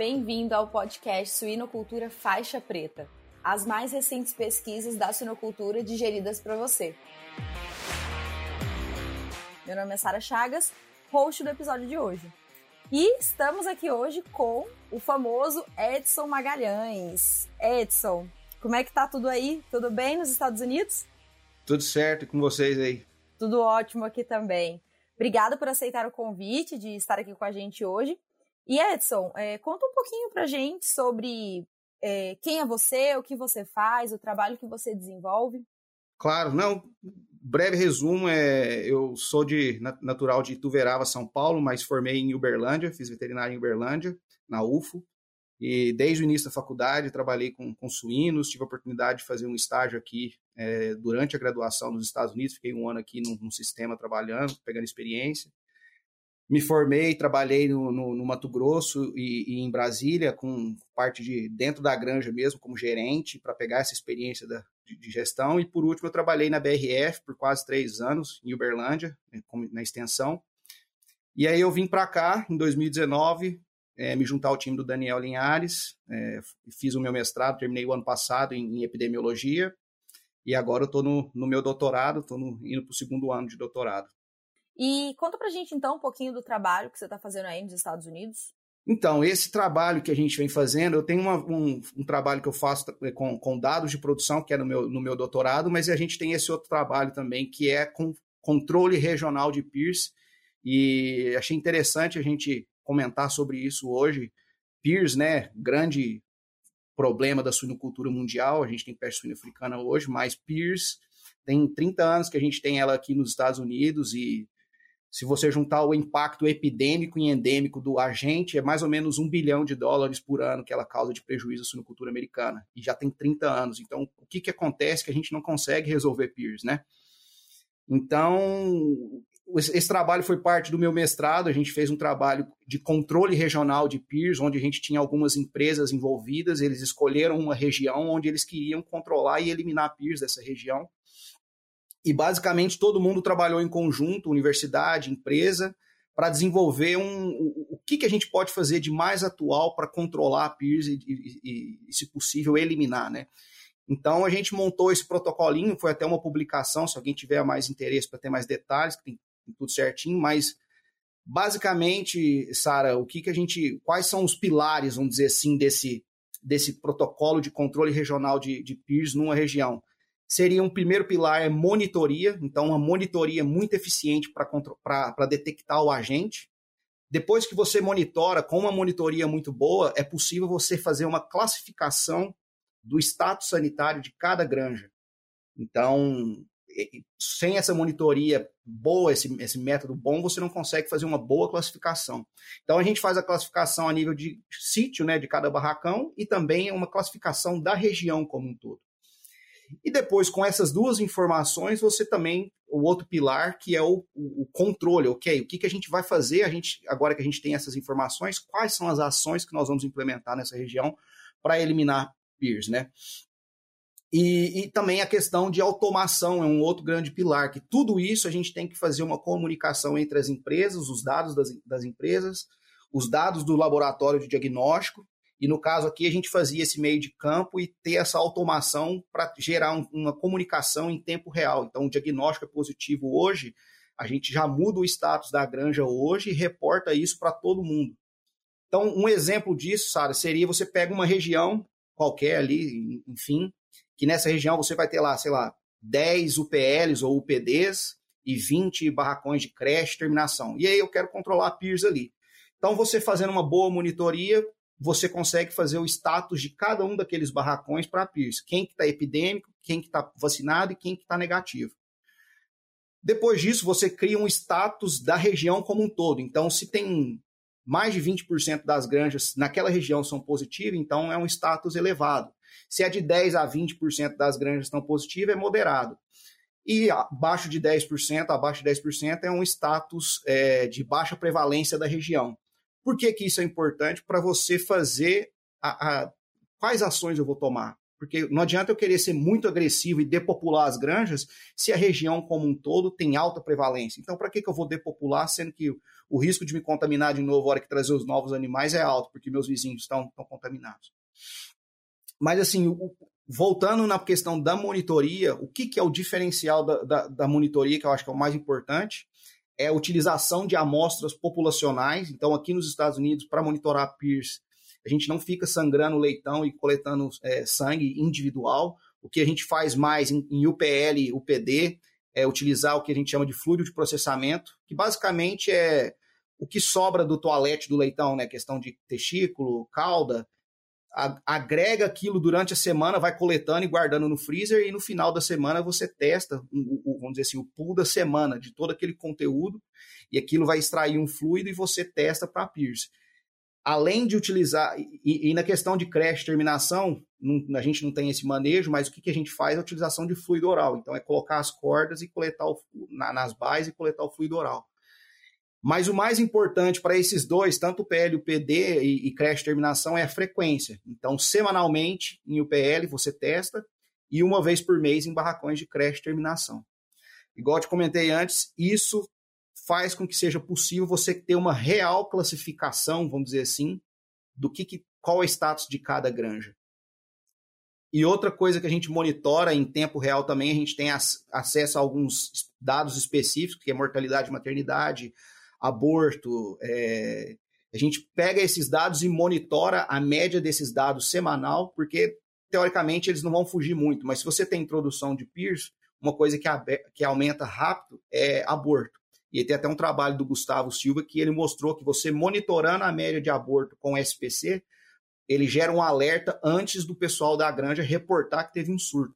Bem-vindo ao podcast Suinocultura Faixa Preta, as mais recentes pesquisas da suinocultura digeridas para você. Meu nome é Sara Chagas, host do episódio de hoje. E estamos aqui hoje com o famoso Edson Magalhães. Edson, como é que tá tudo aí? Tudo bem nos Estados Unidos? Tudo certo com vocês aí? Tudo ótimo aqui também. Obrigada por aceitar o convite de estar aqui com a gente hoje. E Edson, é, conta um pouquinho pra gente sobre é, quem é você, o que você faz, o trabalho que você desenvolve. Claro, não. Breve resumo, é, eu sou de natural de Ituverava, São Paulo, mas formei em Uberlândia, fiz veterinária em Uberlândia, na UFO. E desde o início da faculdade trabalhei com, com suínos, tive a oportunidade de fazer um estágio aqui é, durante a graduação nos Estados Unidos, fiquei um ano aqui num, num sistema trabalhando, pegando experiência. Me formei, trabalhei no, no, no Mato Grosso e, e, em Brasília, com parte de dentro da granja mesmo, como gerente, para pegar essa experiência da, de, de, gestão. E por último, eu trabalhei na BRF por quase três anos, em Uberlândia, né, na extensão. E aí eu vim para cá em 2019, é, me juntar ao time do Daniel Linhares, é, fiz o meu mestrado, terminei o ano passado em, em epidemiologia, e agora eu estou no, no, meu doutorado, estou indo para o segundo ano de doutorado. E conta para a gente então um pouquinho do trabalho que você está fazendo aí nos Estados Unidos. Então, esse trabalho que a gente vem fazendo, eu tenho uma, um, um, trabalho que eu faço é, com, com, dados de produção, que é no meu, no meu doutorado, mas a gente tem esse outro trabalho também, que é com controle regional de peers, e achei interessante a gente comentar sobre isso hoje. Peers, né, grande problema da suinocultura mundial, a gente tem peste suína africana hoje, mas Peers tem 30 anos que a gente tem ela aqui nos Estados Unidos e se você juntar o impacto epidêmico e endêmico do agente, é mais ou menos um bilhão de dólares por ano que ela causa de prejuízo à suinocultura americana. E já tem 30 anos. Então, o que, que acontece que a gente não consegue resolver PEERS, né? Então, esse trabalho foi parte do meu mestrado. A gente fez um trabalho de controle regional de peers, onde a gente tinha algumas empresas envolvidas. Eles escolheram uma região onde eles queriam controlar e eliminar peers dessa região. E basicamente todo mundo trabalhou em conjunto, universidade, empresa, para desenvolver um, o, o que, que a gente pode fazer de mais atual para controlar peers e, e, e, se possível, eliminar, né? Então a gente montou esse protocolinho, foi até uma publicação, se alguém tiver mais interesse para ter mais detalhes, que tem tudo certinho, mas basicamente, Sara, o que, que a gente. Quais são os pilares, vamos dizer assim, desse, desse protocolo de controle regional de, de PIRS numa região? Seria um primeiro pilar é monitoria, então uma monitoria muito eficiente para detectar o agente. Depois que você monitora, com uma monitoria muito boa, é possível você fazer uma classificação do status sanitário de cada granja. Então, sem essa monitoria boa, esse, esse método bom, você não consegue fazer uma boa classificação. Então a gente faz a classificação a nível de sítio, né, de cada barracão, e também uma classificação da região como um todo. E depois, com essas duas informações, você também, o outro pilar, que é o, o, controle, ok? O que, que a gente vai fazer, a gente, agora que a gente tem essas informações, quais são as ações que nós vamos implementar nessa região para eliminar peers, né? E, e, também a questão de automação é um outro grande pilar, que tudo isso a gente tem que fazer uma comunicação entre as empresas, os dados das, das empresas, os dados do laboratório de diagnóstico, e no caso aqui a gente fazia esse meio de campo e ter essa automação para gerar um, uma comunicação em tempo real. Então, o diagnóstico é positivo hoje, a gente já muda o status da granja hoje e reporta isso para todo mundo. Então, um exemplo disso, Sara, seria você pega uma região qualquer ali, enfim, que nessa região você vai ter lá, sei lá, 10 UPLs ou UPDs e 20 barracões de creche terminação. E aí eu quero controlar a PIRS ali. Então, você fazendo uma boa monitoria, você consegue fazer o status de cada um daqueles barracões para a PIRS. Quem que está epidêmico, quem que está vacinado e quem que está negativo. Depois disso, você cria um status da região como um todo. Então, se tem mais de 20% das granjas naquela região são positivas, então é um status elevado. Se é de 10% a 20% das granjas estão positivas, é moderado. E abaixo de 10%, abaixo de 10% é um status é, de baixa prevalência da região. Por que, que isso é importante? Para você fazer a, a, quais ações eu vou tomar. Porque não adianta eu querer ser muito agressivo e depopular as granjas se a região como um todo tem alta prevalência. Então, para que, que eu vou depopular, sendo que o risco de me contaminar de novo na hora que trazer os novos animais é alto, porque meus vizinhos estão, estão contaminados. Mas, assim, o, voltando na questão da monitoria, o que, que é o diferencial da, da, da, monitoria, que eu acho que é o mais importante, é a utilização de amostras populacionais. Então, aqui nos Estados Unidos, para monitorar PIRS, a gente não fica sangrando leitão e coletando é, sangue individual. O que a gente faz mais em, em UPL, UPD, é utilizar o que a gente chama de fluido de processamento, que basicamente é o que sobra do toalete do leitão, né? Questão de testículo, cauda, agrega aquilo durante a semana, vai coletando e guardando no freezer, e no final da semana você testa, o, o, vamos dizer assim, o pool da semana de todo aquele conteúdo, e aquilo vai extrair um fluido e você testa para Pierce. Além de utilizar, e, e, na questão de creche terminação, não, a gente não tem esse manejo, mas o que, que, a gente faz é a utilização de fluido oral. Então é colocar as cordas e coletar o, na, nas bases e coletar o fluido oral. Mas o mais importante para esses dois, tanto o PL, o PD e, e creche terminação, é a frequência. Então, semanalmente em UPL você testa e uma vez por mês em barracões de creche terminação. Igual eu te comentei antes, isso faz com que seja possível você ter uma real classificação, vamos dizer assim, do que, que qual é o status de cada granja. E outra coisa que a gente monitora em tempo real também, a gente tem acesso a alguns dados específicos, que é mortalidade e maternidade, aborto. É... A gente pega esses dados e monitora a média desses dados semanal, porque teoricamente eles não vão fugir muito, mas se você tem introdução de PIRS, uma coisa que, que aumenta rápido é aborto. E tem até um trabalho do Gustavo Silva que ele mostrou que você monitorando a média de aborto com SPC, ele gera um alerta antes do pessoal da granja reportar que teve um surto.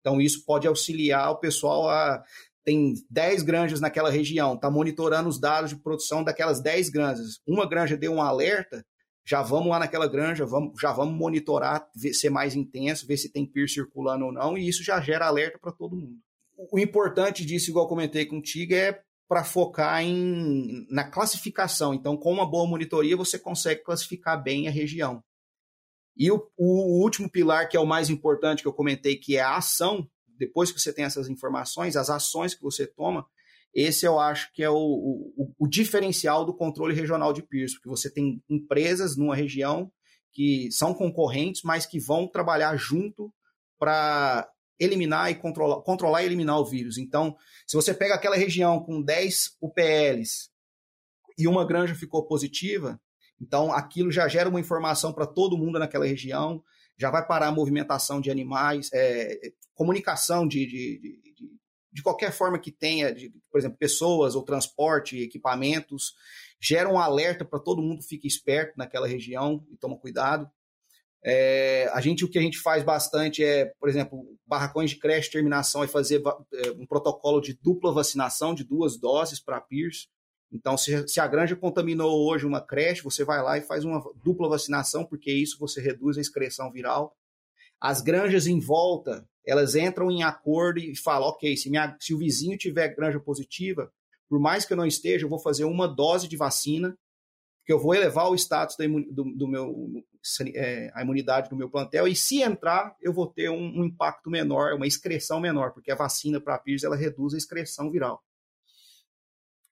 Então, isso pode auxiliar o pessoal a tem 10 granjas naquela região, está monitorando os dados de produção daquelas 10 granjas. Uma granja deu um alerta, já vamos lá naquela granja, vamos, já vamos monitorar, ver, ser mais intenso, ver se tem PIR circulando ou não, e isso já gera alerta para todo mundo. O importante disso, igual comentei contigo, é para focar em, na classificação. Então, com uma boa monitoria, você consegue classificar bem a região. E o, o último pilar, que é o mais importante que eu comentei, que é a ação, depois que você tem essas informações, as ações que você toma, esse eu acho que é o, o, o diferencial do controle regional de PIRS, porque você tem empresas numa região que são concorrentes, mas que vão trabalhar junto para eliminar e controlar, controlar e eliminar o vírus. Então, se você pega aquela região com 10 UPLs e uma granja ficou positiva, então aquilo já gera uma informação para todo mundo naquela região, já vai parar a movimentação de animais, é, comunicação de, de, de, de, qualquer forma que tenha, de, por exemplo, pessoas ou transporte, equipamentos, gera um alerta para todo mundo fique esperto naquela região e toma cuidado. É, a gente o que a gente faz bastante é, por exemplo, barracões de creche terminação é fazer um protocolo de dupla vacinação de duas doses para PIRS. Então, se, se, a granja contaminou hoje uma creche, você vai lá e faz uma dupla vacinação, porque isso você reduz a excreção viral. As granjas em volta, elas entram em acordo e falam, ok, se, minha, se o vizinho tiver granja positiva, por mais que eu não esteja, eu vou fazer uma dose de vacina, que eu vou elevar o status imun, do, do, meu, é, a imunidade do meu plantel, e se entrar, eu vou ter um, um impacto menor, uma excreção menor, porque a vacina para a PIRS, ela reduz a excreção viral.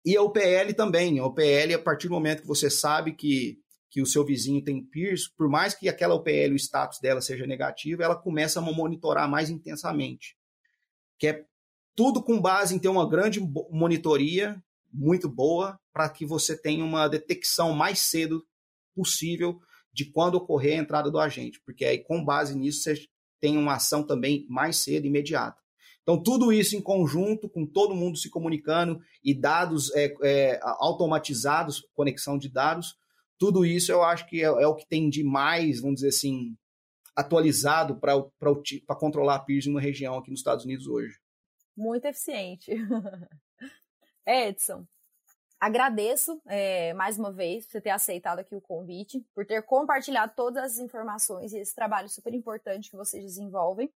E a UPL também. A UPL, a partir do momento que você sabe que, que o seu vizinho tem PIRS, por mais que aquela UPL, o status dela seja negativo, ela começa a monitorar mais intensamente. Que é tudo com base em ter uma grande monitoria muito boa para que você tenha uma detecção mais cedo possível de quando ocorrer a entrada do agente, porque aí com base nisso você tem uma ação também mais cedo, imediata. Então, tudo isso em conjunto, com todo mundo se comunicando e dados é, é, automatizados, conexão de dados, tudo isso eu acho que é, é o que tem de mais, vamos dizer assim, atualizado para controlar a PIRS em uma região aqui nos Estados Unidos hoje. Muito eficiente. Edson, agradeço é, mais uma vez por você ter aceitado aqui o convite, por ter compartilhado todas as informações e esse trabalho super importante que vocês desenvolvem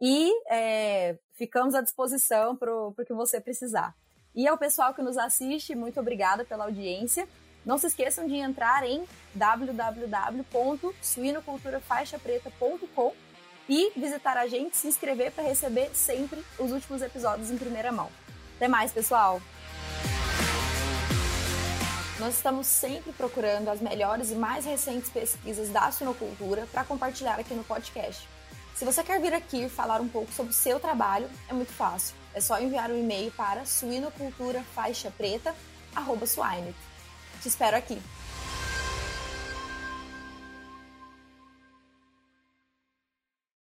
e é, ficamos à disposição para o que você precisar. E ao pessoal que nos assiste, muito obrigada pela audiência. Não se esqueçam de entrar em www.suinoculturafaixapreta.com e visitar a gente, se inscrever para receber sempre os últimos episódios em primeira mão. Até mais, pessoal! Nós estamos sempre procurando as melhores e mais recentes pesquisas da suinocultura para compartilhar aqui no podcast. Se você quer vir aqui falar um pouco sobre o seu trabalho, é muito fácil. É só enviar um e-mail para suinoculturafaixapreta.swine. Te espero aqui.